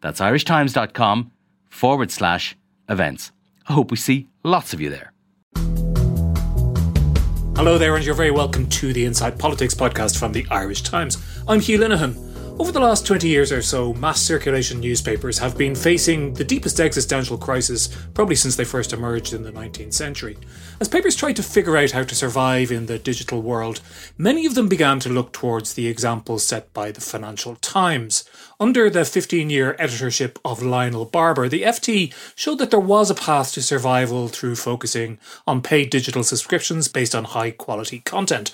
That's irishtimes.com forward slash events. I hope we see lots of you there. Hello there, and you're very welcome to the Inside Politics podcast from the Irish Times. I'm Hugh Linehan. Over the last 20 years or so, mass circulation newspapers have been facing the deepest existential crisis probably since they first emerged in the 19th century. As papers tried to figure out how to survive in the digital world, many of them began to look towards the examples set by the Financial Times. Under the 15 year editorship of Lionel Barber, the FT showed that there was a path to survival through focusing on paid digital subscriptions based on high quality content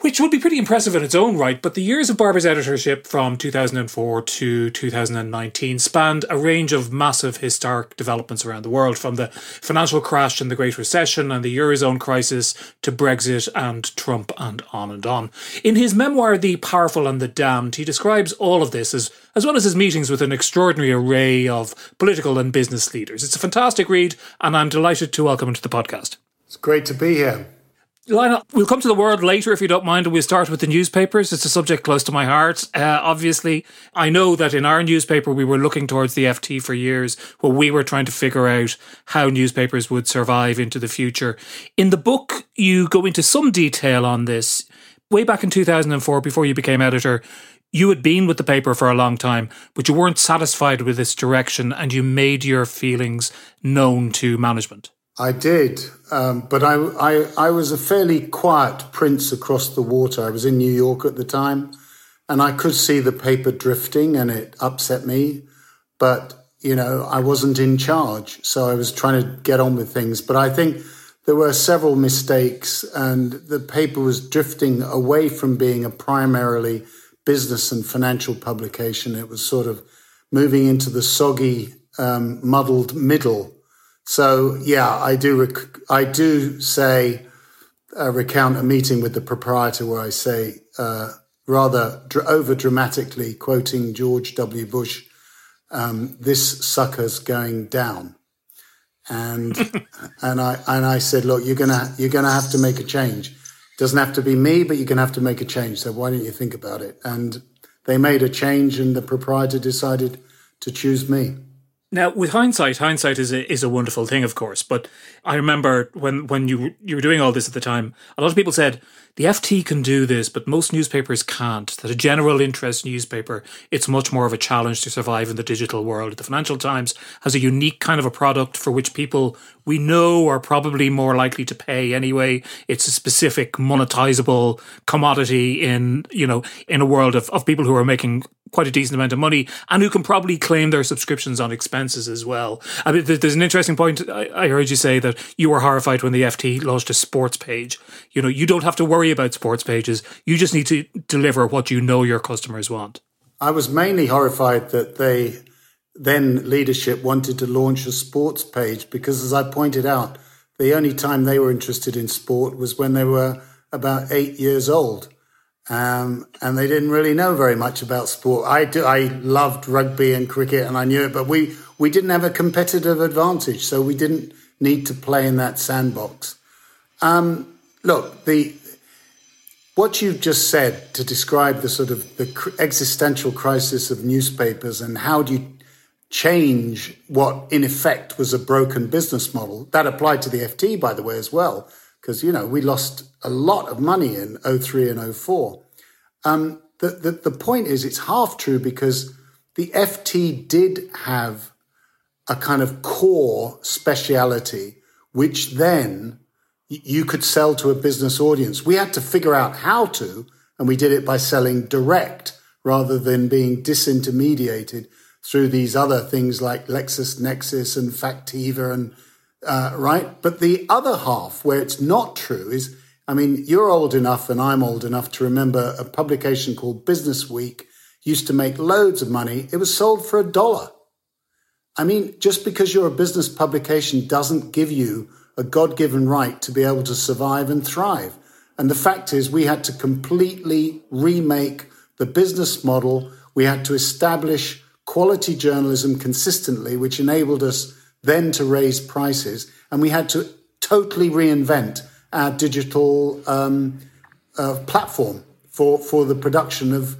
which would be pretty impressive in its own right. But the years of Barber's editorship from 2004 to 2019 spanned a range of massive historic developments around the world, from the financial crash and the Great Recession and the Eurozone crisis to Brexit and Trump and on and on. In his memoir, The Powerful and the Damned, he describes all of this as, as well as his meetings with an extraordinary array of political and business leaders. It's a fantastic read, and I'm delighted to welcome him to the podcast. It's great to be here. Lionel, we'll come to the world later if you don't mind, and we'll start with the newspapers. It's a subject close to my heart. Uh, obviously, I know that in our newspaper we were looking towards the FT for years, where we were trying to figure out how newspapers would survive into the future. In the book, you go into some detail on this. Way back in 2004, before you became editor, you had been with the paper for a long time, but you weren't satisfied with its direction and you made your feelings known to management. I did, um, but I, I, I was a fairly quiet prince across the water. I was in New York at the time, and I could see the paper drifting, and it upset me. But you know, I wasn't in charge, so I was trying to get on with things. But I think there were several mistakes, and the paper was drifting away from being a primarily business and financial publication. It was sort of moving into the soggy, um, muddled middle so yeah, I do. Rec- I do say uh, recount a meeting with the proprietor where I say uh, rather dr- over dramatically, quoting George W. Bush, um, "This sucker's going down," and and I and I said, "Look, you're gonna you're gonna have to make a change. Doesn't have to be me, but you're gonna have to make a change. So why don't you think about it?" And they made a change, and the proprietor decided to choose me. Now, with hindsight, hindsight is a, is a wonderful thing, of course. But I remember when, when you you were doing all this at the time, a lot of people said the FT can do this, but most newspapers can't. That a general interest newspaper, it's much more of a challenge to survive in the digital world. The Financial Times has a unique kind of a product for which people we know are probably more likely to pay anyway. It's a specific monetizable commodity in you know in a world of, of people who are making quite a decent amount of money and who can probably claim their subscriptions on expenses as well. I mean, there's an interesting point. I heard you say that you were horrified when the FT launched a sports page. You know, you don't have to worry about sports pages. You just need to deliver what you know your customers want. I was mainly horrified that they then leadership wanted to launch a sports page because, as I pointed out, the only time they were interested in sport was when they were about eight years old um, and they didn't really know very much about sport. I do, I loved rugby and cricket, and I knew it, but we we didn't have a competitive advantage, so we didn't need to play in that sandbox. Um, look, the what you've just said to describe the sort of the existential crisis of newspapers and how do you change what in effect was a broken business model that applied to the FT by the way as well because you know we lost a lot of money in 03 and 04. Um, the, the, the point is, it's half true because the FT did have a kind of core speciality, which then you could sell to a business audience. We had to figure out how to, and we did it by selling direct rather than being disintermediated through these other things like LexisNexis and Factiva and uh, right? But the other half, where it's not true, is I mean, you're old enough and I'm old enough to remember a publication called Business Week used to make loads of money. It was sold for a dollar. I mean, just because you're a business publication doesn't give you a God given right to be able to survive and thrive. And the fact is, we had to completely remake the business model. We had to establish quality journalism consistently, which enabled us then to raise prices. And we had to totally reinvent our digital um, uh, platform for, for the production of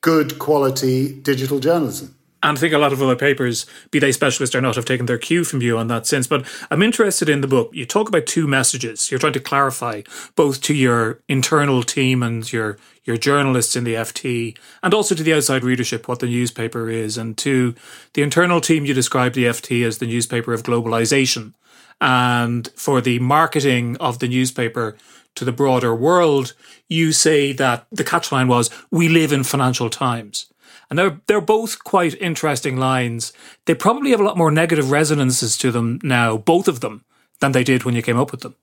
good quality digital journalism. And I think a lot of other papers, be they specialist or not, have taken their cue from you on that since. But I'm interested in the book. You talk about two messages. You're trying to clarify both to your internal team and your your journalists in the FT, and also to the outside readership what the newspaper is. And to the internal team, you describe the FT as the newspaper of globalization. And for the marketing of the newspaper to the broader world, you say that the catchline was, we live in financial times. And they're, they're both quite interesting lines. They probably have a lot more negative resonances to them now, both of them, than they did when you came up with them.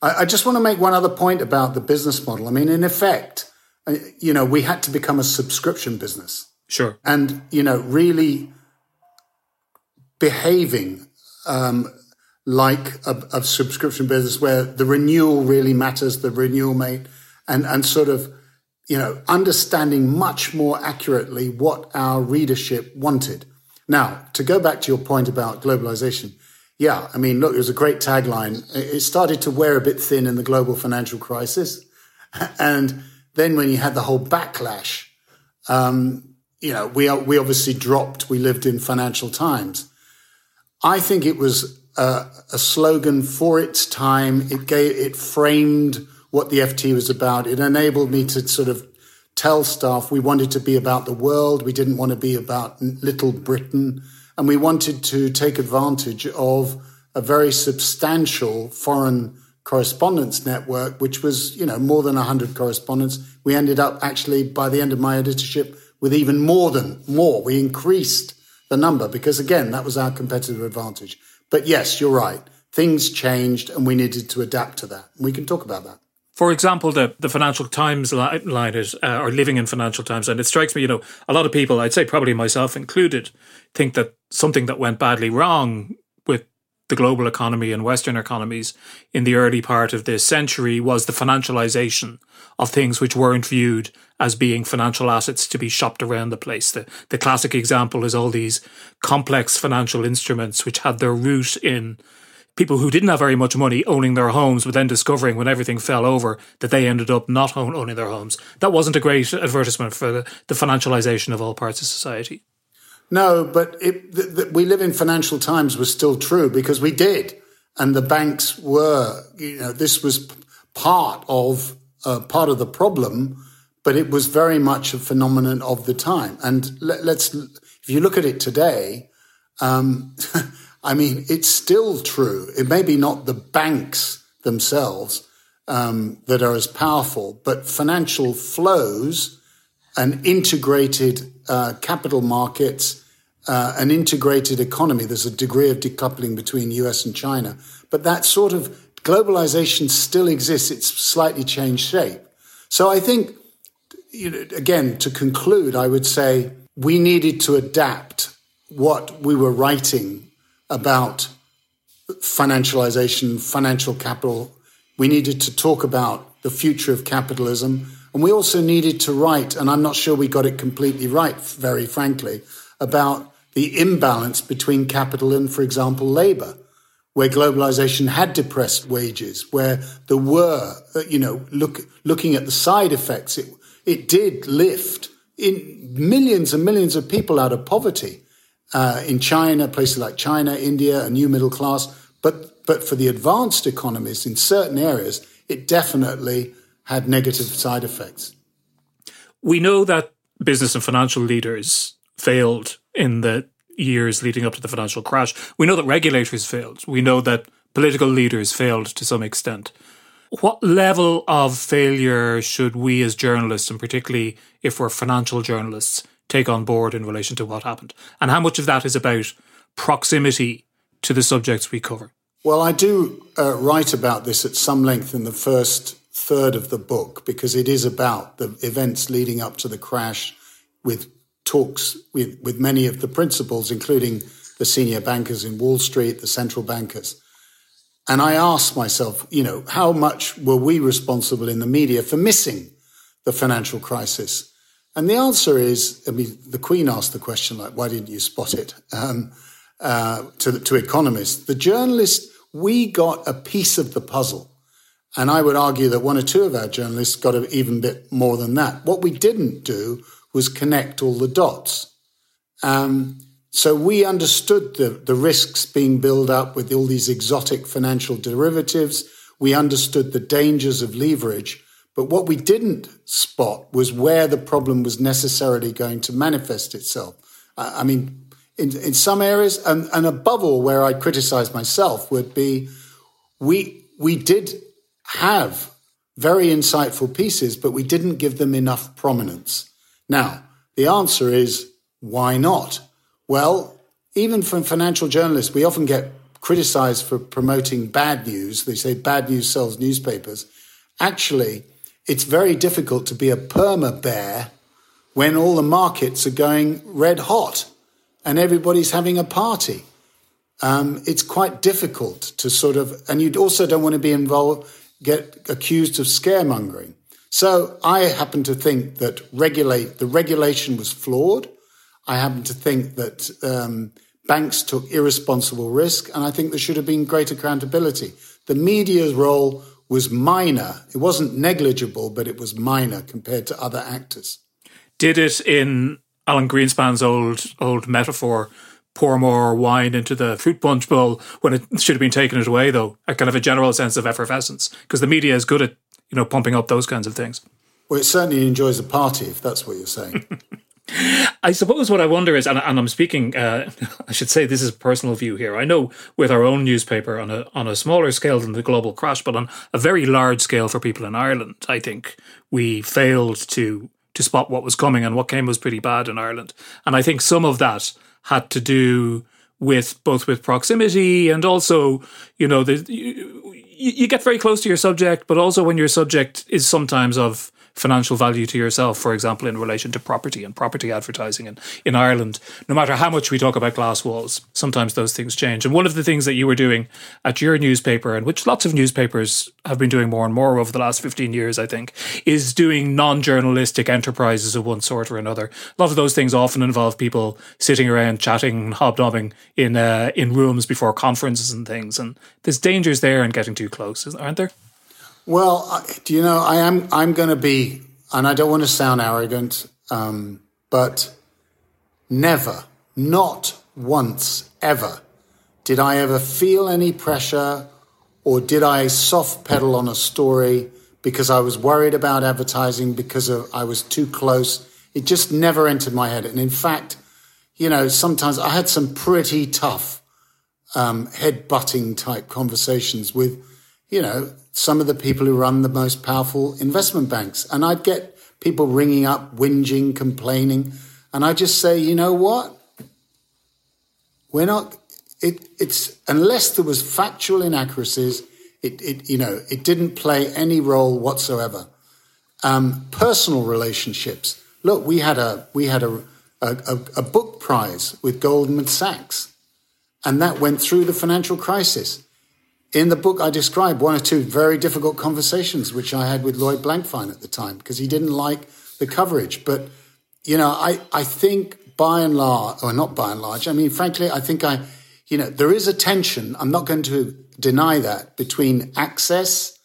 I, I just want to make one other point about the business model. I mean, in effect, uh, you know, we had to become a subscription business. Sure. And, you know, really behaving um, like a, a, subscription business where the renewal really matters, the renewal mate, and, and sort of you know, understanding much more accurately what our readership wanted. Now, to go back to your point about globalization, yeah, I mean, look, it was a great tagline. It started to wear a bit thin in the global financial crisis. And then when you had the whole backlash, um, you know, we, we obviously dropped, we lived in financial times. I think it was a, a slogan for its time. It gave, it framed what the FT was about. It enabled me to sort of tell staff we wanted to be about the world. We didn't want to be about little Britain. And we wanted to take advantage of a very substantial foreign correspondence network, which was, you know, more than 100 correspondents. We ended up actually, by the end of my editorship, with even more than more. We increased the number because, again, that was our competitive advantage. But yes, you're right. Things changed and we needed to adapt to that. We can talk about that for example, the, the Financial Times line is, uh, or living in Financial Times. And it strikes me, you know, a lot of people, I'd say probably myself included, think that something that went badly wrong with the global economy and Western economies in the early part of this century was the financialization of things which weren't viewed as being financial assets to be shopped around the place. The, the classic example is all these complex financial instruments which had their root in people who didn't have very much money owning their homes, but then discovering when everything fell over that they ended up not owning their homes. That wasn't a great advertisement for the, the financialization of all parts of society. No, but it, the, the, we live in financial times was still true because we did. And the banks were, you know, this was part of, uh, part of the problem, but it was very much a phenomenon of the time. And let, us if you look at it today, um, I mean, it's still true. It may be not the banks themselves um, that are as powerful, but financial flows, an integrated uh, capital markets, uh, an integrated economy. There's a degree of decoupling between US and China, but that sort of globalization still exists. It's slightly changed shape. So I think, you know, again, to conclude, I would say we needed to adapt what we were writing about financialization, financial capital. We needed to talk about the future of capitalism. And we also needed to write, and I'm not sure we got it completely right, very frankly, about the imbalance between capital and, for example, labor, where globalization had depressed wages, where there were, uh, you know, look, looking at the side effects, it, it did lift in millions and millions of people out of poverty uh, in China, places like China, India, a new middle class. But, but for the advanced economies in certain areas, it definitely had negative side effects. We know that business and financial leaders failed in the years leading up to the financial crash. We know that regulators failed. We know that political leaders failed to some extent. What level of failure should we as journalists, and particularly if we're financial journalists, take on board in relation to what happened? And how much of that is about proximity to the subjects we cover? Well, I do uh, write about this at some length in the first third of the book because it is about the events leading up to the crash with talks with, with many of the principals, including the senior bankers in Wall Street, the central bankers. And I asked myself, you know, how much were we responsible in the media for missing the financial crisis? And the answer is, I mean, the Queen asked the question, like, why didn't you spot it? Um, uh, to, to economists. The journalists, we got a piece of the puzzle. And I would argue that one or two of our journalists got an even bit more than that. What we didn't do was connect all the dots. Um, so we understood the, the risks being built up with all these exotic financial derivatives. We understood the dangers of leverage. But what we didn't spot was where the problem was necessarily going to manifest itself. I mean, in, in some areas, and, and above all, where I criticize myself would be we, we did have very insightful pieces, but we didn't give them enough prominence. Now, the answer is why not? Well, even from financial journalists, we often get criticized for promoting bad news. They say bad news sells newspapers. Actually, it's very difficult to be a perma bear when all the markets are going red hot and everybody's having a party. Um, it's quite difficult to sort of, and you also don't want to be involved, get accused of scaremongering. So I happen to think that regulate the regulation was flawed. I happen to think that um, banks took irresponsible risk, and I think there should have been greater accountability. The media's role was minor. It wasn't negligible, but it was minor compared to other actors. Did it in Alan Greenspan's old old metaphor? Pour more wine into the fruit punch bowl when it should have been taken it away, though. A kind of a general sense of effervescence, because the media is good at you know pumping up those kinds of things. Well, it certainly enjoys a party, if that's what you're saying. I suppose what I wonder is, and, and I'm speaking, uh, I should say this is a personal view here. I know with our own newspaper on a on a smaller scale than the global crash, but on a very large scale for people in Ireland, I think we failed to to spot what was coming, and what came was pretty bad in Ireland. And I think some of that had to do with both with proximity and also, you know, the, you, you get very close to your subject, but also when your subject is sometimes of financial value to yourself, for example, in relation to property and property advertising. And in Ireland, no matter how much we talk about glass walls, sometimes those things change. And one of the things that you were doing at your newspaper, and which lots of newspapers have been doing more and more over the last 15 years, I think, is doing non journalistic enterprises of one sort or another. A lot of those things often involve people sitting around chatting, hobnobbing in, uh, in rooms before conferences and things. And there's dangers there in getting too close, aren't there? Well, do you know, I am, I'm going to be, and I don't want to sound arrogant, um, but never, not once ever did I ever feel any pressure or did I soft pedal on a story because I was worried about advertising because of, I was too close. It just never entered my head. And in fact, you know, sometimes I had some pretty tough um, head butting type conversations with, you know, some of the people who run the most powerful investment banks. And I'd get people ringing up, whinging, complaining. And I just say, you know what? We're not, it, it's, unless there was factual inaccuracies, it, it, you know, it didn't play any role whatsoever. Um, personal relationships. Look, we had a, we had a, a, a book prize with Goldman Sachs, and that went through the financial crisis in the book, I describe one or two very difficult conversations which I had with Lloyd Blankfein at the time because he didn't like the coverage. But, you know, I, I think by and large, or not by and large, I mean, frankly, I think I, you know, there is a tension. I'm not going to deny that between access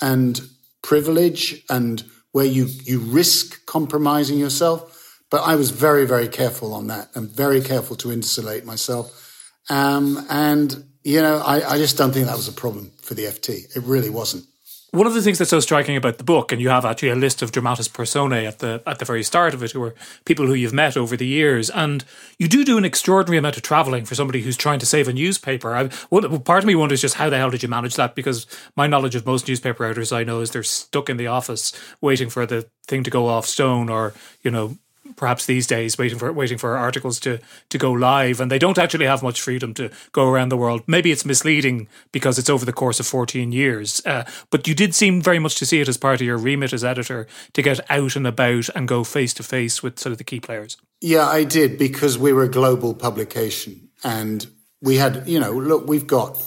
and privilege and where you, you risk compromising yourself. But I was very, very careful on that and very careful to insulate myself. Um, and you know, I, I just don't think that was a problem for the FT. It really wasn't. One of the things that's so striking about the book, and you have actually a list of dramatis personae at the at the very start of it, who are people who you've met over the years, and you do do an extraordinary amount of traveling for somebody who's trying to save a newspaper. I, part of me wonders just how the hell did you manage that? Because my knowledge of most newspaper editors I know is they're stuck in the office waiting for the thing to go off stone, or you know perhaps these days waiting for waiting for articles to to go live and they don't actually have much freedom to go around the world maybe it's misleading because it's over the course of 14 years uh, but you did seem very much to see it as part of your remit as editor to get out and about and go face to face with sort of the key players yeah i did because we were a global publication And we had, you know, look, we've got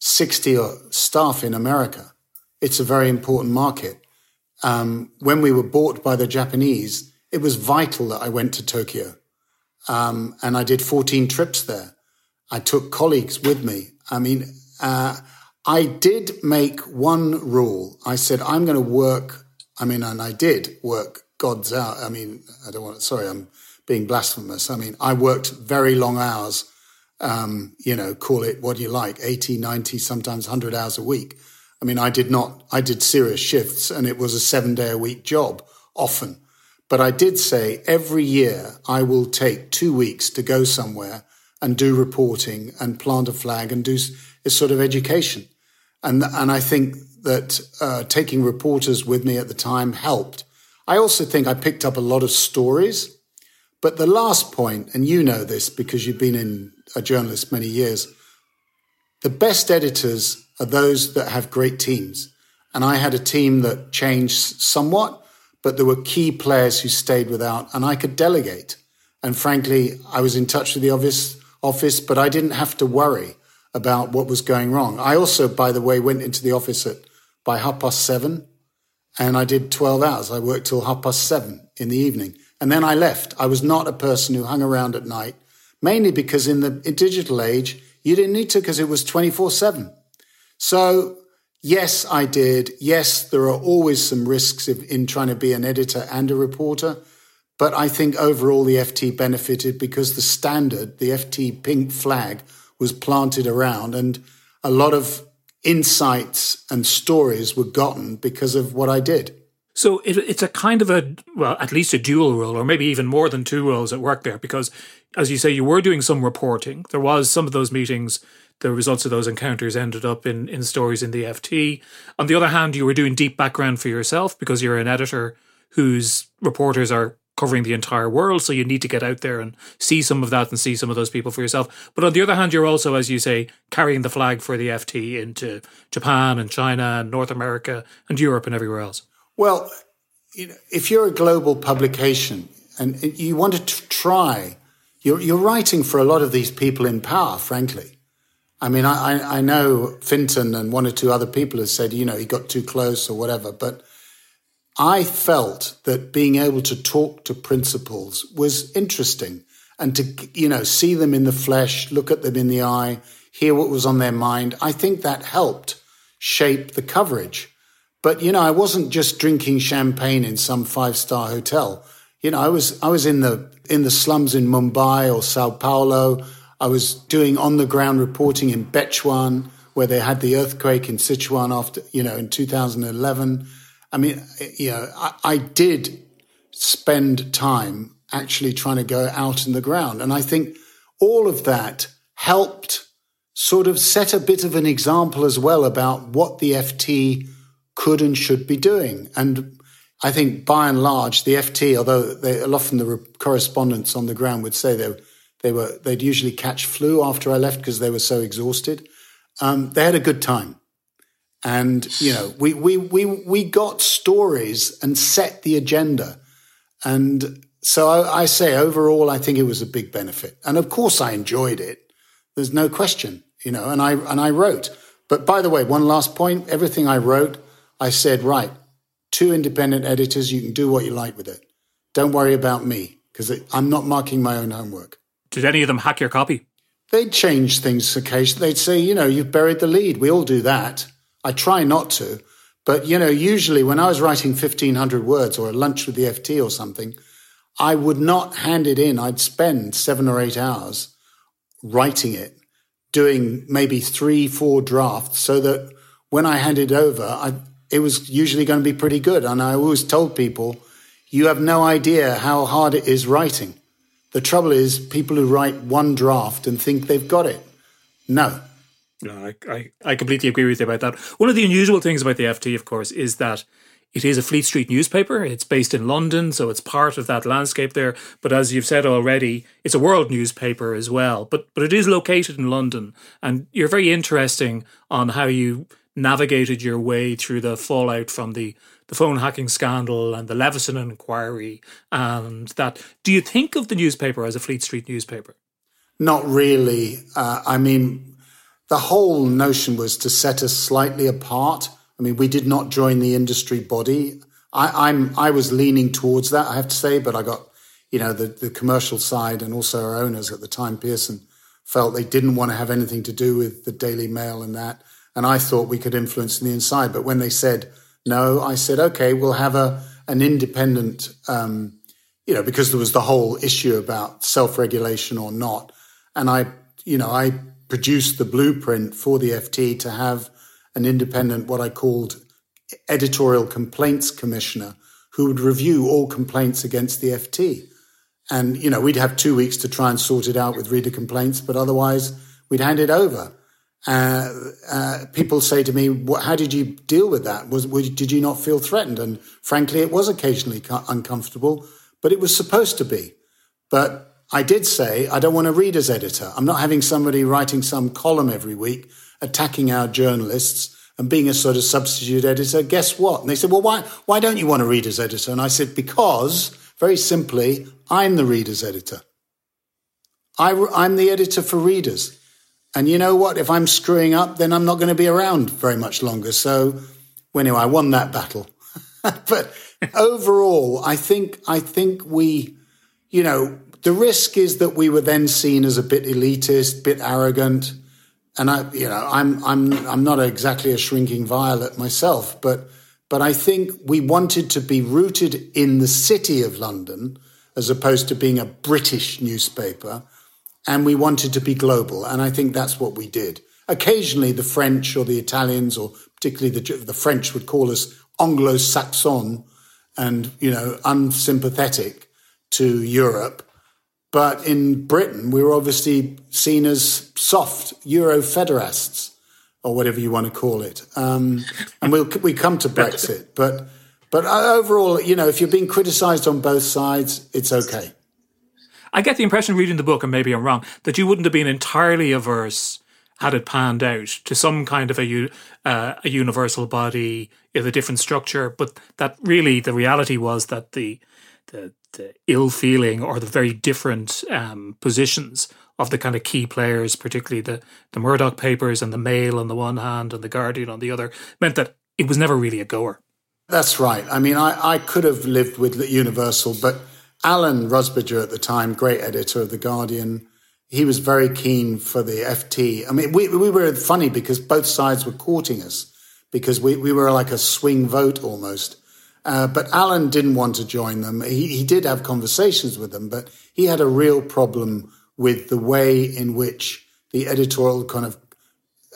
60 staff in America. It's a very important market. Um, when we were bought by the Japanese, it was vital that I went to Tokyo. Um, and I did 14 trips there. I took colleagues with me. I mean, uh, I did make one rule. I said, I'm going to work. I mean, and I did work God's out. I mean, I don't want to, sorry, I'm being blasphemous. I mean, I worked very long hours, um, you know, call it what you like, 80, 90, sometimes 100 hours a week. I mean, I did not, I did serious shifts and it was a seven day a week job often. But I did say every year I will take two weeks to go somewhere and do reporting and plant a flag and do a sort of education. And, and I think that uh, taking reporters with me at the time helped. I also think I picked up a lot of stories. But the last point, and you know this because you've been in a journalist many years, the best editors are those that have great teams. And I had a team that changed somewhat, but there were key players who stayed without, and I could delegate. And frankly, I was in touch with the office, office, but I didn't have to worry about what was going wrong. I also, by the way, went into the office at by half past seven, and I did twelve hours. I worked till half past seven in the evening, and then I left. I was not a person who hung around at night, mainly because in the digital age you didn't need to because it was twenty four seven. So yes, I did. Yes, there are always some risks in trying to be an editor and a reporter. But I think overall the FT benefited because the standard, the FT pink flag, was planted around and a lot of insights and stories were gotten because of what I did. So it, it's a kind of a, well, at least a dual role, or maybe even more than two roles at work there, because as you say, you were doing some reporting. There was some of those meetings, the results of those encounters ended up in, in stories in the FT. On the other hand, you were doing deep background for yourself because you're an editor whose reporters are covering the entire world. So you need to get out there and see some of that and see some of those people for yourself. But on the other hand, you're also, as you say, carrying the flag for the FT into Japan and China and North America and Europe and everywhere else. Well, you know, if you're a global publication and you want to try, you're, you're writing for a lot of these people in power, frankly. I mean, I, I know Fintan and one or two other people have said, you know, he got too close or whatever, but I felt that being able to talk to principals was interesting and to, you know, see them in the flesh, look at them in the eye, hear what was on their mind. I think that helped shape the coverage. But, you know, I wasn't just drinking champagne in some five star hotel. You know, I was, I was in the, in the slums in Mumbai or Sao Paulo. I was doing on the ground reporting in Beichuan, where they had the earthquake in Sichuan after, you know, in 2011. I mean, you know, I, I did spend time actually trying to go out in the ground. And I think all of that helped sort of set a bit of an example as well about what the FT could and should be doing. And I think by and large, the FT, although they, often the correspondents on the ground would say they, they were, they'd usually catch flu after I left because they were so exhausted. Um, they had a good time. And, you know, we, we, we, we got stories and set the agenda. And so I, I say overall, I think it was a big benefit. And of course I enjoyed it. There's no question, you know, and I, and I wrote. But by the way, one last point, everything I wrote, I said, right, two independent editors, you can do what you like with it. Don't worry about me because I'm not marking my own homework. Did any of them hack your copy? They'd change things occasionally. They'd say, you know, you've buried the lead. We all do that. I try not to. But, you know, usually when I was writing 1500 words or a lunch with the FT or something, I would not hand it in. I'd spend seven or eight hours writing it, doing maybe three, four drafts so that when I handed over, I, it was usually going to be pretty good. And I always told people, you have no idea how hard it is writing. The trouble is people who write one draft and think they've got it. No, no, I, I, I completely agree with you about that. One of the unusual things about the FT, of course, is that it is a Fleet Street newspaper. It's based in London, so it's part of that landscape there. But as you've said already, it's a world newspaper as well. But but it is located in London, and you're very interesting on how you navigated your way through the fallout from the the phone hacking scandal and the Leveson inquiry and that. Do you think of the newspaper as a Fleet Street newspaper? not really. Uh, I mean, the whole notion was to set us slightly apart. I mean, we did not join the industry body. I, I'm I was leaning towards that, I have to say, but I got you know the the commercial side and also our owners at the time, Pearson, felt they didn't want to have anything to do with the Daily Mail and that, and I thought we could influence the inside. But when they said no, I said okay, we'll have a an independent. Um, you know, because there was the whole issue about self regulation or not. And I, you know, I produced the blueprint for the FT to have an independent, what I called editorial complaints commissioner who would review all complaints against the FT. And, you know, we'd have two weeks to try and sort it out with reader complaints, but otherwise we'd hand it over. Uh, uh, people say to me, "How did you deal with that? Was, did you not feel threatened?" And frankly, it was occasionally uncomfortable but it was supposed to be. But I did say, I don't want a reader's editor. I'm not having somebody writing some column every week attacking our journalists and being a sort of substitute editor. Guess what? And they said, well, why, why don't you want a reader's editor? And I said, because, very simply, I'm the reader's editor. I, I'm the editor for readers. And you know what? If I'm screwing up, then I'm not going to be around very much longer. So, well, anyway, I won that battle. but overall, I think I think we, you know, the risk is that we were then seen as a bit elitist, bit arrogant, and I, you know, I'm I'm I'm not exactly a shrinking violet myself, but but I think we wanted to be rooted in the city of London as opposed to being a British newspaper, and we wanted to be global, and I think that's what we did. Occasionally, the French or the Italians, or particularly the the French, would call us Anglo-Saxon and, you know, unsympathetic to Europe. But in Britain, we were obviously seen as soft Euro federalists or whatever you want to call it. Um, and we'll, we come to Brexit. But, but overall, you know, if you're being criticized on both sides, it's okay. I get the impression reading the book, and maybe I'm wrong, that you wouldn't have been entirely averse had it panned out to some kind of a uh, a universal body with a different structure, but that really the reality was that the the, the ill feeling or the very different um, positions of the kind of key players, particularly the the Murdoch papers and the Mail on the one hand and the Guardian on the other, meant that it was never really a goer. That's right. I mean, I, I could have lived with Universal, but Alan Rusbridger at the time, great editor of the Guardian, he was very keen for the FT. I mean, we, we were funny because both sides were courting us because we, we were like a swing vote almost. Uh, but Alan didn't want to join them. He, he did have conversations with them, but he had a real problem with the way in which the editorial kind of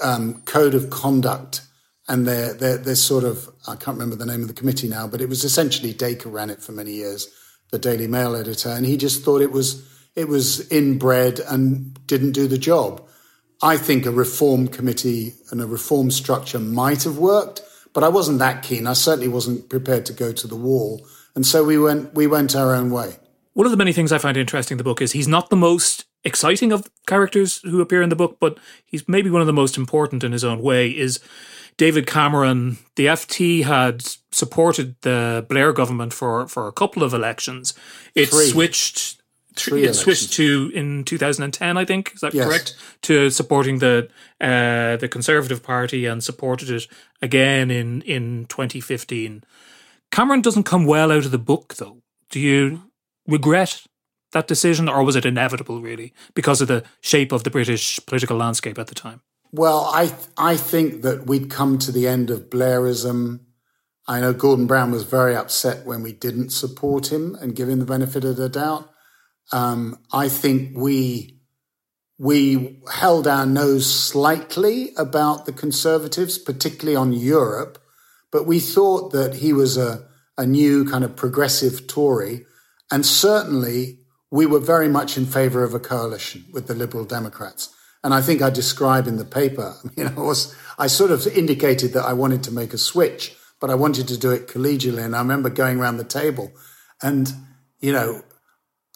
um, code of conduct and their, their, their sort of, I can't remember the name of the committee now, but it was essentially Dacre ran it for many years, the Daily Mail editor. And he just thought it was, it was inbred and didn't do the job. I think a reform committee and a reform structure might have worked, but I wasn't that keen. I certainly wasn't prepared to go to the wall. And so we went we went our own way. One of the many things I find interesting in the book is he's not the most exciting of characters who appear in the book, but he's maybe one of the most important in his own way is David Cameron. The FT had supported the Blair government for, for a couple of elections. It Three. switched Three it switched to in 2010, I think. Is that yes. correct? To supporting the uh, the Conservative Party and supported it again in in 2015. Cameron doesn't come well out of the book, though. Do you regret that decision, or was it inevitable, really, because of the shape of the British political landscape at the time? Well, I I think that we'd come to the end of Blairism. I know Gordon Brown was very upset when we didn't support him and give him the benefit of the doubt. Um, I think we we held our nose slightly about the Conservatives, particularly on Europe, but we thought that he was a, a new kind of progressive Tory, and certainly we were very much in favour of a coalition with the Liberal Democrats. And I think I describe in the paper, you know, was, I sort of indicated that I wanted to make a switch, but I wanted to do it collegially. And I remember going around the table and, you know,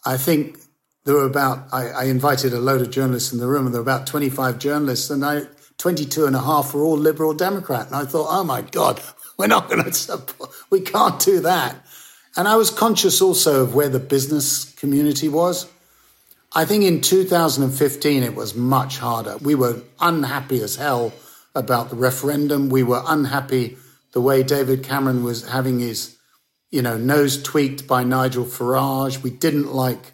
I think there were about, I, I, invited a load of journalists in the room, and there were about 25 journalists, and I, 22 and a half were all Liberal Democrat. And I thought, oh my God, we're not going to support, we can't do that. And I was conscious also of where the business community was. I think in 2015 it was much harder. We were unhappy as hell about the referendum. We were unhappy the way David Cameron was having his, you know, nose tweaked by Nigel Farage. We didn't like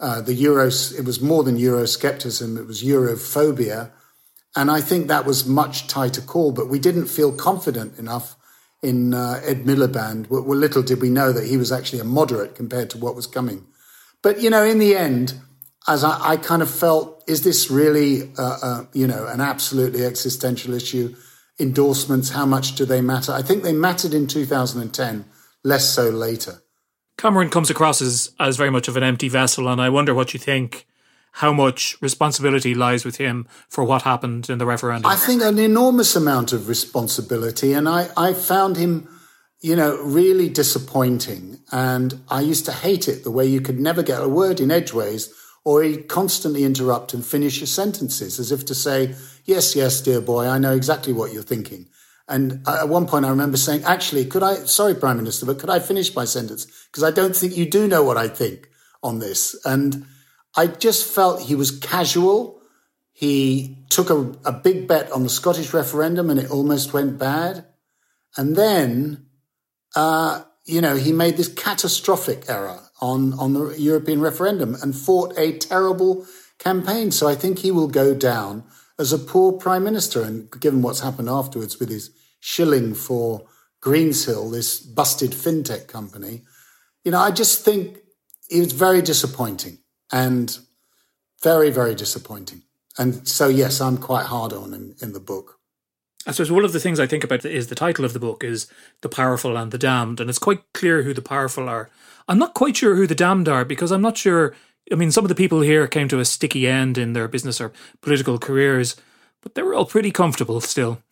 uh, the Euros. It was more than Euroscepticism. It was Europhobia. And I think that was much tighter call, but we didn't feel confident enough in uh, Ed Miliband. Well, little did we know that he was actually a moderate compared to what was coming. But, you know, in the end, as I, I kind of felt, is this really, uh, uh, you know, an absolutely existential issue? Endorsements, how much do they matter? I think they mattered in 2010, less so later. Cameron comes across as, as very much of an empty vessel, and I wonder what you think how much responsibility lies with him for what happened in the referendum? I think an enormous amount of responsibility. And I, I found him, you know, really disappointing. And I used to hate it the way you could never get a word in edgeways or he'd constantly interrupt and finish your sentences as if to say, yes, yes, dear boy, I know exactly what you're thinking. And at one point, I remember saying, actually, could I, sorry, Prime Minister, but could I finish my sentence? Because I don't think you do know what I think on this. And I just felt he was casual. He took a, a big bet on the Scottish referendum and it almost went bad. And then, uh, you know, he made this catastrophic error on, on the European referendum and fought a terrible campaign. So I think he will go down as a poor prime minister. And given what's happened afterwards with his shilling for Greensill, this busted fintech company, you know, I just think he was very disappointing and very, very disappointing. And so, yes, I'm quite hard on him in the book. I suppose one of the things I think about is the title of the book is The Powerful and the Damned. And it's quite clear who the powerful are. I'm not quite sure who the damned are because I'm not sure. I mean, some of the people here came to a sticky end in their business or political careers, but they were all pretty comfortable still.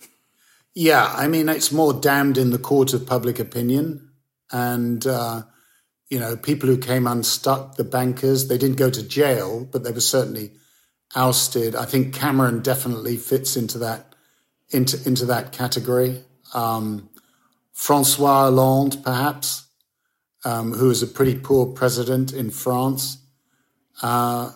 Yeah, I mean, it's more damned in the court of public opinion. And uh, you know, people who came unstuck, the bankers, they didn't go to jail, but they were certainly ousted. I think Cameron definitely fits into that into into that category. Um, Francois Hollande, perhaps, um, who was a pretty poor president in France. Uh,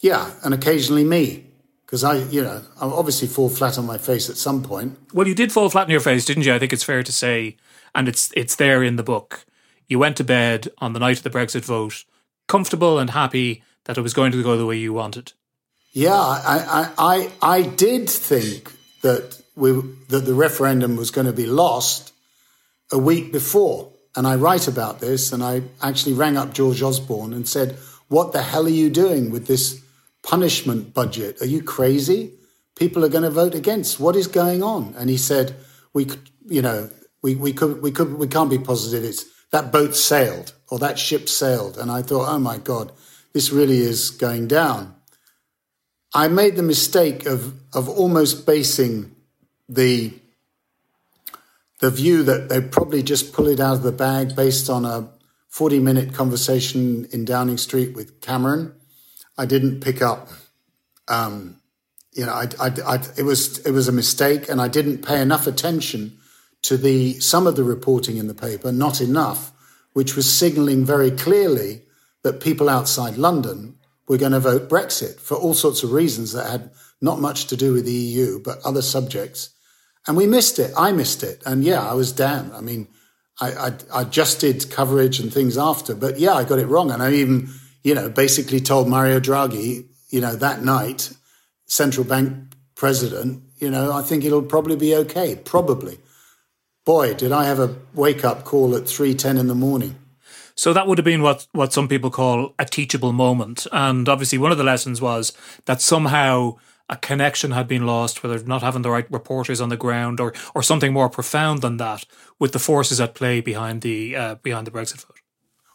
yeah, and occasionally me, because I, you know, I obviously fall flat on my face at some point. Well, you did fall flat on your face, didn't you? I think it's fair to say, and it's it's there in the book you went to bed on the night of the Brexit vote comfortable and happy that it was going to go the way you wanted. Yeah, I, I, I, I did think that we that the referendum was going to be lost a week before, and I write about this. And I actually rang up George Osborne and said, "What the hell are you doing with this punishment budget? Are you crazy? People are going to vote against. What is going on?" And he said, "We, could you know, we, we could, we could, we can't be positive. It's that boat sailed or that ship sailed. And I thought, oh my God, this really is going down. I made the mistake of, of almost basing the, the view that they probably just pull it out of the bag based on a 40 minute conversation in Downing Street with Cameron. I didn't pick up, um, you know, I, I, I, it was it was a mistake, and I didn't pay enough attention to the some of the reporting in the paper, not enough, which was signalling very clearly that people outside London were going to vote Brexit for all sorts of reasons that had not much to do with the EU, but other subjects. And we missed it. I missed it. And yeah, I was damned. I mean, I, I, I adjusted coverage and things after, but yeah, I got it wrong. And I even, you know, basically told Mario Draghi, you know, that night, central bank president, you know, I think it'll probably be okay. Probably boy, did I have a wake up call at three ten in the morning. So that would have been what, what some people call a teachable moment. And obviously, one of the lessons was that somehow a connection had been lost, whether not having the right reporters on the ground or, or something more profound than that, with the forces at play behind the uh, behind the Brexit vote.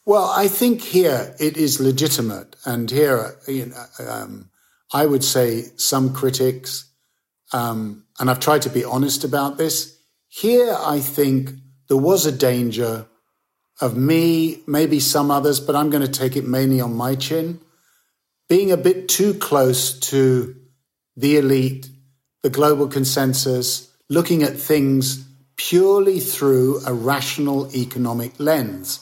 Well, I think here it is legitimate, and here you know, um, I would say some critics, um, and I've tried to be honest about this here, I think there was a danger of me, maybe some others, but I'm going to take it mainly on my chin, being a bit too close to the elite, the global consensus, looking at things purely through a rational economic lens.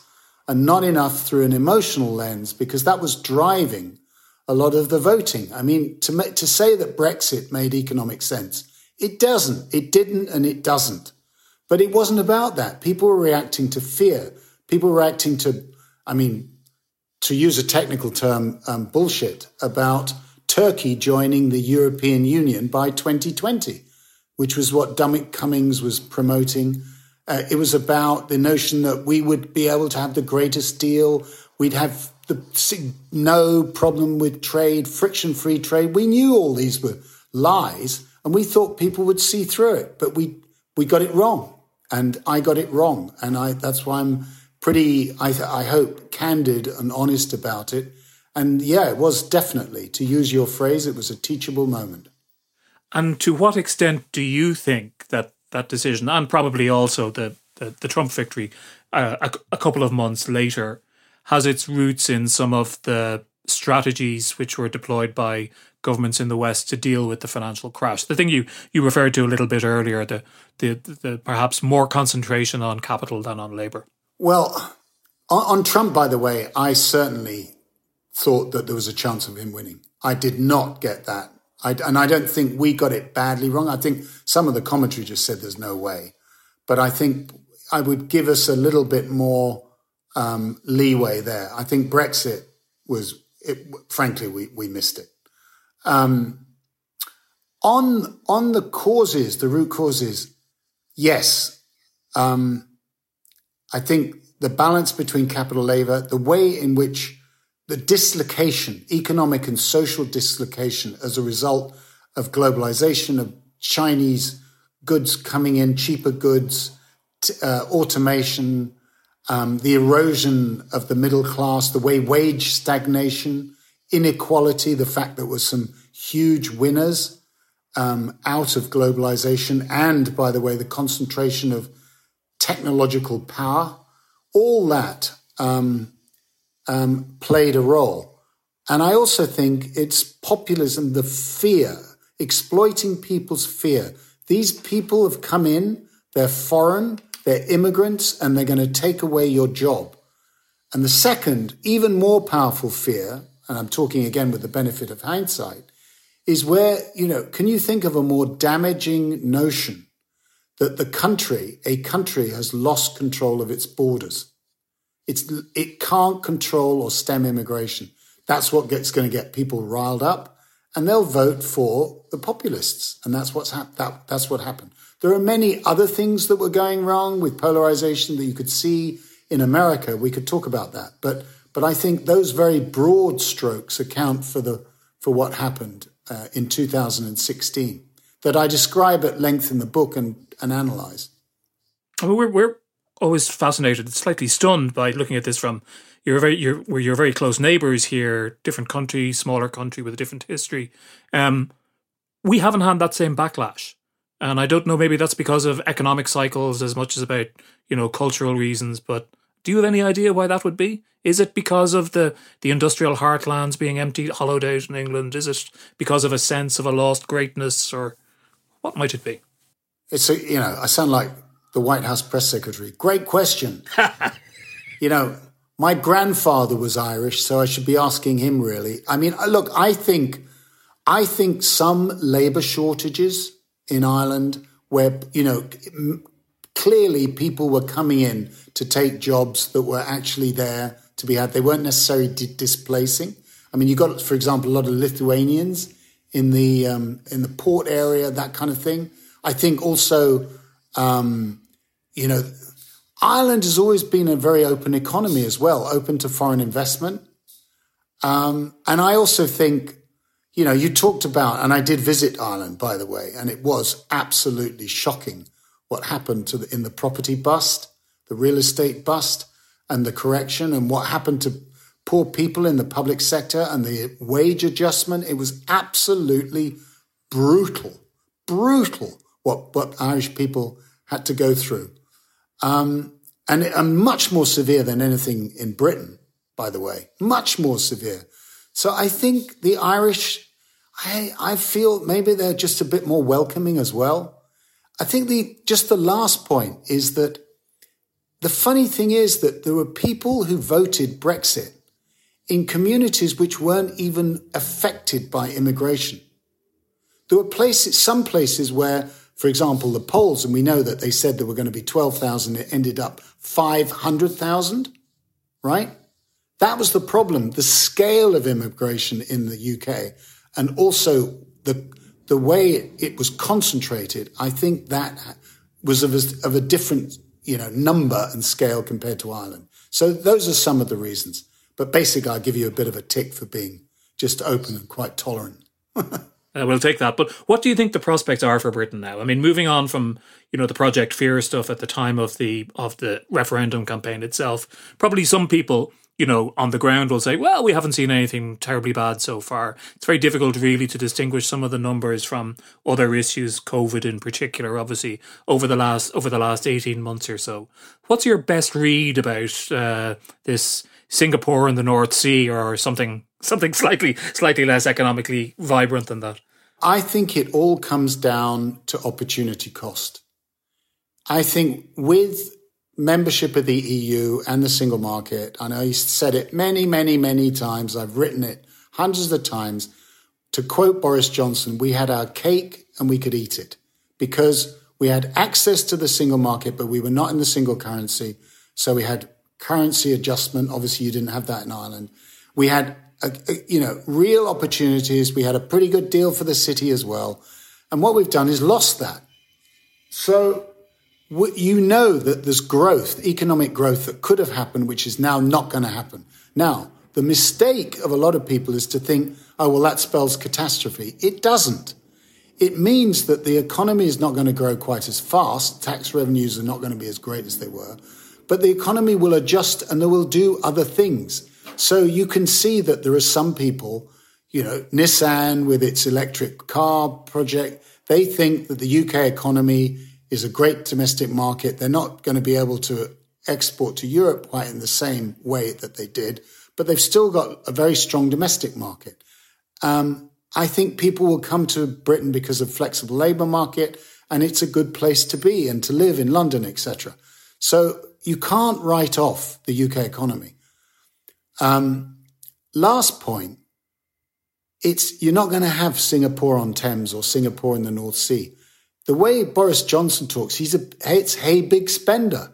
and not enough through an emotional lens because that was driving a lot of the voting. I mean, to, to say that Brexit made economic sense, it doesn't. It didn't and it doesn't. But it wasn't about that. People were reacting to fear. People were reacting to, I mean, to use a technical term, um, bullshit about Turkey joining the European Union by 2020, which was what Dominic Cummings was promoting. Uh, it was about the notion that we would be able to have the greatest deal. We'd have the no problem with trade, friction free trade. We knew all these were lies and we thought people would see through it, but we, we got it wrong. And I got it wrong. And I, that's why I'm pretty, I, I hope, candid and honest about it. And yeah, it was definitely, to use your phrase, it was a teachable moment. And to what extent do you think that that decision, and probably also the, the, the Trump victory uh, a, a couple of months later, has its roots in some of the strategies which were deployed by governments in the West to deal with the financial crash. The thing you, you referred to a little bit earlier, the, the, the perhaps more concentration on capital than on labour. Well, on, on Trump, by the way, I certainly thought that there was a chance of him winning. I did not get that. I, and I don't think we got it badly wrong. I think some of the commentary just said there's no way. But I think I would give us a little bit more um, leeway there. I think Brexit was, it, frankly, we, we missed it. Um, on on the causes, the root causes, yes, um, I think the balance between capital labor, the way in which the dislocation, economic and social dislocation, as a result of globalization of Chinese goods coming in, cheaper goods, uh, automation, um, the erosion of the middle class, the way wage stagnation, inequality, the fact that there was some huge winners um, out of globalization, and by the way, the concentration of technological power, all that um, um, played a role. And I also think it's populism, the fear, exploiting people's fear. These people have come in, they're foreign, they're immigrants and they're going to take away your job. And the second, even more powerful fear, and I'm talking again with the benefit of hindsight, is where, you know, can you think of a more damaging notion that the country, a country has lost control of its borders? It's, it can't control or stem immigration. That's what gets going to get people riled up and they'll vote for the populists. And that's what's hap- that, that's what happened. There are many other things that were going wrong with polarization that you could see in America. We could talk about that, but but I think those very broad strokes account for the for what happened uh, in 2016 that I describe at length in the book and and analyze. I mean, we're we're always fascinated, slightly stunned by looking at this from you're very you're where you're very close neighbors here, different country, smaller country with a different history. Um, we haven't had that same backlash. And I don't know, maybe that's because of economic cycles as much as about, you know, cultural reasons, but do you have any idea why that would be? Is it because of the, the industrial heartlands being emptied, hollowed out in England? Is it because of a sense of a lost greatness, or what might it be? It's a, you know, I sound like the White House press secretary. Great question. you know, my grandfather was Irish, so I should be asking him really. I mean, look, I think, I think some labor shortages in Ireland where, you know, clearly people were coming in to take jobs that were actually there to be had. They weren't necessarily di- displacing. I mean, you got, for example, a lot of Lithuanians in the um, in the port area, that kind of thing. I think also, um, you know, Ireland has always been a very open economy as well, open to foreign investment. Um, and I also think you know, you talked about, and I did visit Ireland, by the way, and it was absolutely shocking what happened to the, in the property bust, the real estate bust, and the correction, and what happened to poor people in the public sector and the wage adjustment. It was absolutely brutal, brutal what, what Irish people had to go through. Um, and, and much more severe than anything in Britain, by the way, much more severe. So I think the Irish I, I feel maybe they're just a bit more welcoming as well. I think the just the last point is that the funny thing is that there were people who voted Brexit in communities which weren't even affected by immigration. There were places, some places where, for example, the polls, and we know that they said there were going to be 12,000, it ended up 500,000, right? That was the problem, the scale of immigration in the UK and also the, the way it was concentrated. I think that was of a, of a different, you know, number and scale compared to Ireland. So those are some of the reasons. But basically, I'll give you a bit of a tick for being just open and quite tolerant. Uh, we'll take that. But what do you think the prospects are for Britain now? I mean, moving on from you know the Project Fear stuff at the time of the of the referendum campaign itself, probably some people you know on the ground will say, well, we haven't seen anything terribly bad so far. It's very difficult really to distinguish some of the numbers from other issues, COVID in particular, obviously over the last over the last eighteen months or so. What's your best read about uh, this? Singapore and the North Sea or something something slightly slightly less economically vibrant than that? I think it all comes down to opportunity cost. I think with membership of the EU and the single market, and I said it many, many, many times, I've written it hundreds of times. To quote Boris Johnson, we had our cake and we could eat it because we had access to the single market, but we were not in the single currency. So we had currency adjustment. Obviously, you didn't have that in Ireland. We had you know, real opportunities. We had a pretty good deal for the city as well. And what we've done is lost that. So you know that there's growth, economic growth that could have happened, which is now not going to happen. Now, the mistake of a lot of people is to think, oh, well, that spells catastrophe. It doesn't. It means that the economy is not going to grow quite as fast. Tax revenues are not going to be as great as they were. But the economy will adjust and they will do other things. So you can see that there are some people, you know, Nissan with its electric car project, they think that the UK economy is a great domestic market. They're not going to be able to export to Europe quite in the same way that they did, but they've still got a very strong domestic market. Um, I think people will come to Britain because of flexible labour market, and it's a good place to be and to live in London, etc. So you can't write off the UK economy. Um, last point, it's you're not going to have Singapore on Thames or Singapore in the North Sea. The way Boris Johnson talks, he's a it's hey big spender.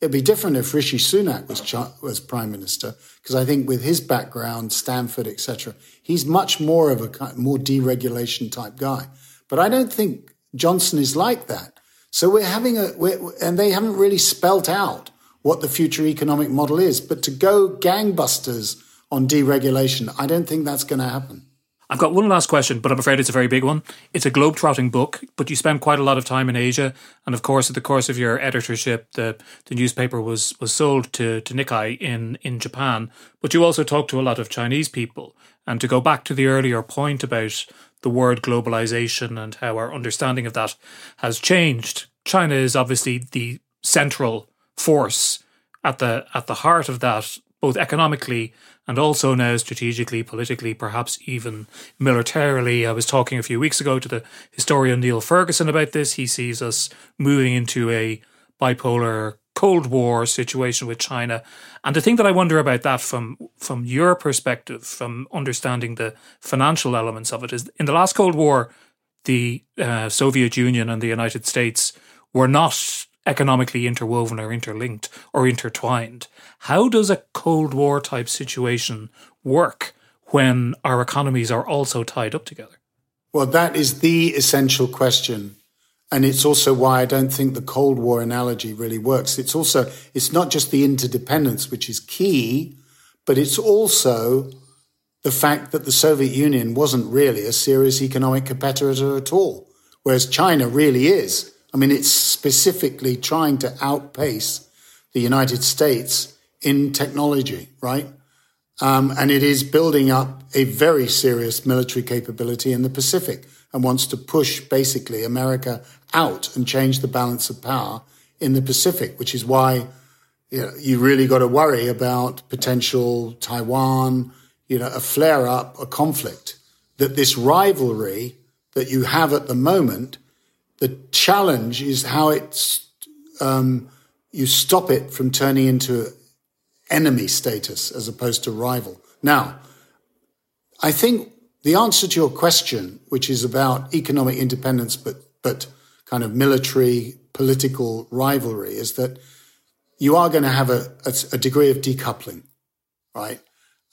It'd be different if Rishi Sunak was was prime minister because I think with his background, Stanford, etc., he's much more of a more deregulation type guy. But I don't think Johnson is like that. So we're having a we're, and they haven't really spelt out what the future economic model is. But to go gangbusters on deregulation, I don't think that's going to happen. I've got one last question, but I'm afraid it's a very big one. It's a globe-trotting book, but you spend quite a lot of time in Asia, and of course, at the course of your editorship, the, the newspaper was was sold to, to Nikkei in in Japan. But you also talk to a lot of Chinese people, and to go back to the earlier point about the word globalization and how our understanding of that has changed. China is obviously the central force at the at the heart of that, both economically and also now strategically, politically, perhaps even militarily. I was talking a few weeks ago to the historian Niall Ferguson about this. He sees us moving into a bipolar Cold War situation with China. And the thing that I wonder about that from from your perspective, from understanding the financial elements of it, is in the last Cold War, the uh, Soviet Union and the United States were not economically interwoven or interlinked or intertwined. How does a Cold War type situation work when our economies are also tied up together? Well, that is the essential question. And it's also why I don't think the Cold War analogy really works. It's also, it's not just the interdependence, which is key, but it's also the fact that the Soviet Union wasn't really a serious economic competitor at all, whereas China really is. I mean, it's specifically trying to outpace the United States in technology, right? Um, and it is building up a very serious military capability in the Pacific and wants to push basically America out and change the balance of power in the Pacific, which is why you, know, you really got to worry about potential Taiwan, you know, a flare up, a conflict. That this rivalry that you have at the moment the challenge is how it's, um, you stop it from turning into enemy status as opposed to rival. Now, I think the answer to your question, which is about economic independence, but, but kind of military political rivalry, is that you are going to have a, a, a degree of decoupling, right?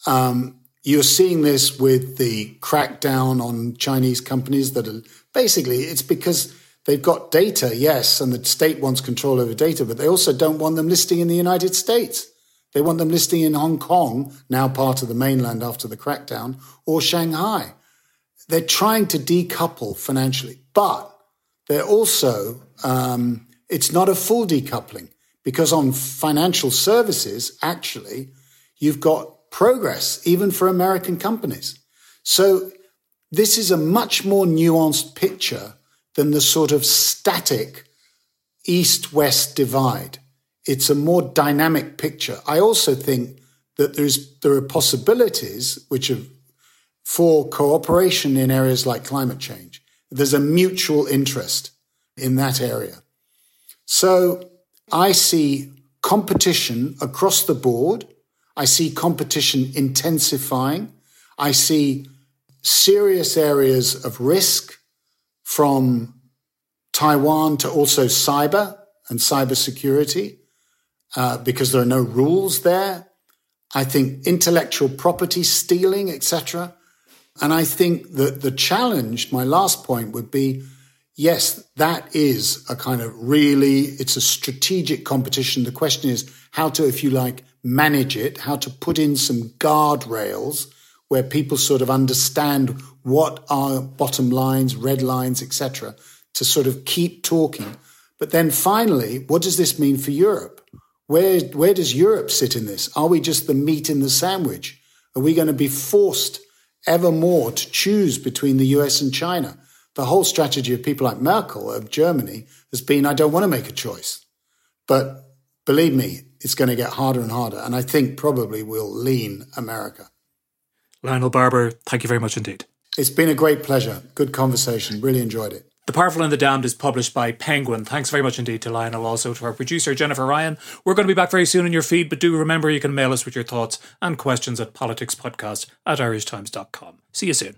Um, you're seeing this with the crackdown on Chinese companies that are basically it's because they've got data, yes, and the state wants control over data, but they also don't want them listing in the United States. They want them listing in Hong Kong, now part of the mainland after the crackdown, or Shanghai. They're trying to decouple financially, but they're also, um, it's not a full decoupling because on financial services, actually, you've got progress, even for American companies. So this is a much more nuanced picture than the sort of static east west divide. It's a more dynamic picture. I also think that there's, there are possibilities which are for cooperation in areas like climate change. There's a mutual interest in that area. So I see competition across the board I see competition intensifying. I see serious areas of risk from Taiwan to also cyber and cybersecurity uh, because there are no rules there. I think intellectual property stealing, etc. And I think that the challenge, my last point would be, yes, that is a kind of really, it's a strategic competition. The question is how to, if you like, manage it, how to put in some guardrails where people sort of understand what are bottom lines, red lines, etc., to sort of keep talking. But then finally, what does this mean for Europe? Where, where does Europe sit in this? Are we just the meat in the sandwich? Are we going to be forced ever more to choose between the US and China? The whole strategy of people like Merkel of Germany has been, I don't want to make a choice. But believe me, it's going to get harder and harder. And I think probably we'll lean America. Lionel Barber, thank you very much indeed. It's been a great pleasure. Good conversation. Really enjoyed it. The Powerful and the Damned is published by Penguin. Thanks very much indeed to Lionel, also to our producer, Jennifer Ryan. We're going to be back very soon in your feed, but do remember you can mail us with your thoughts and questions at politicspodcast at irishtimes.com. See you soon.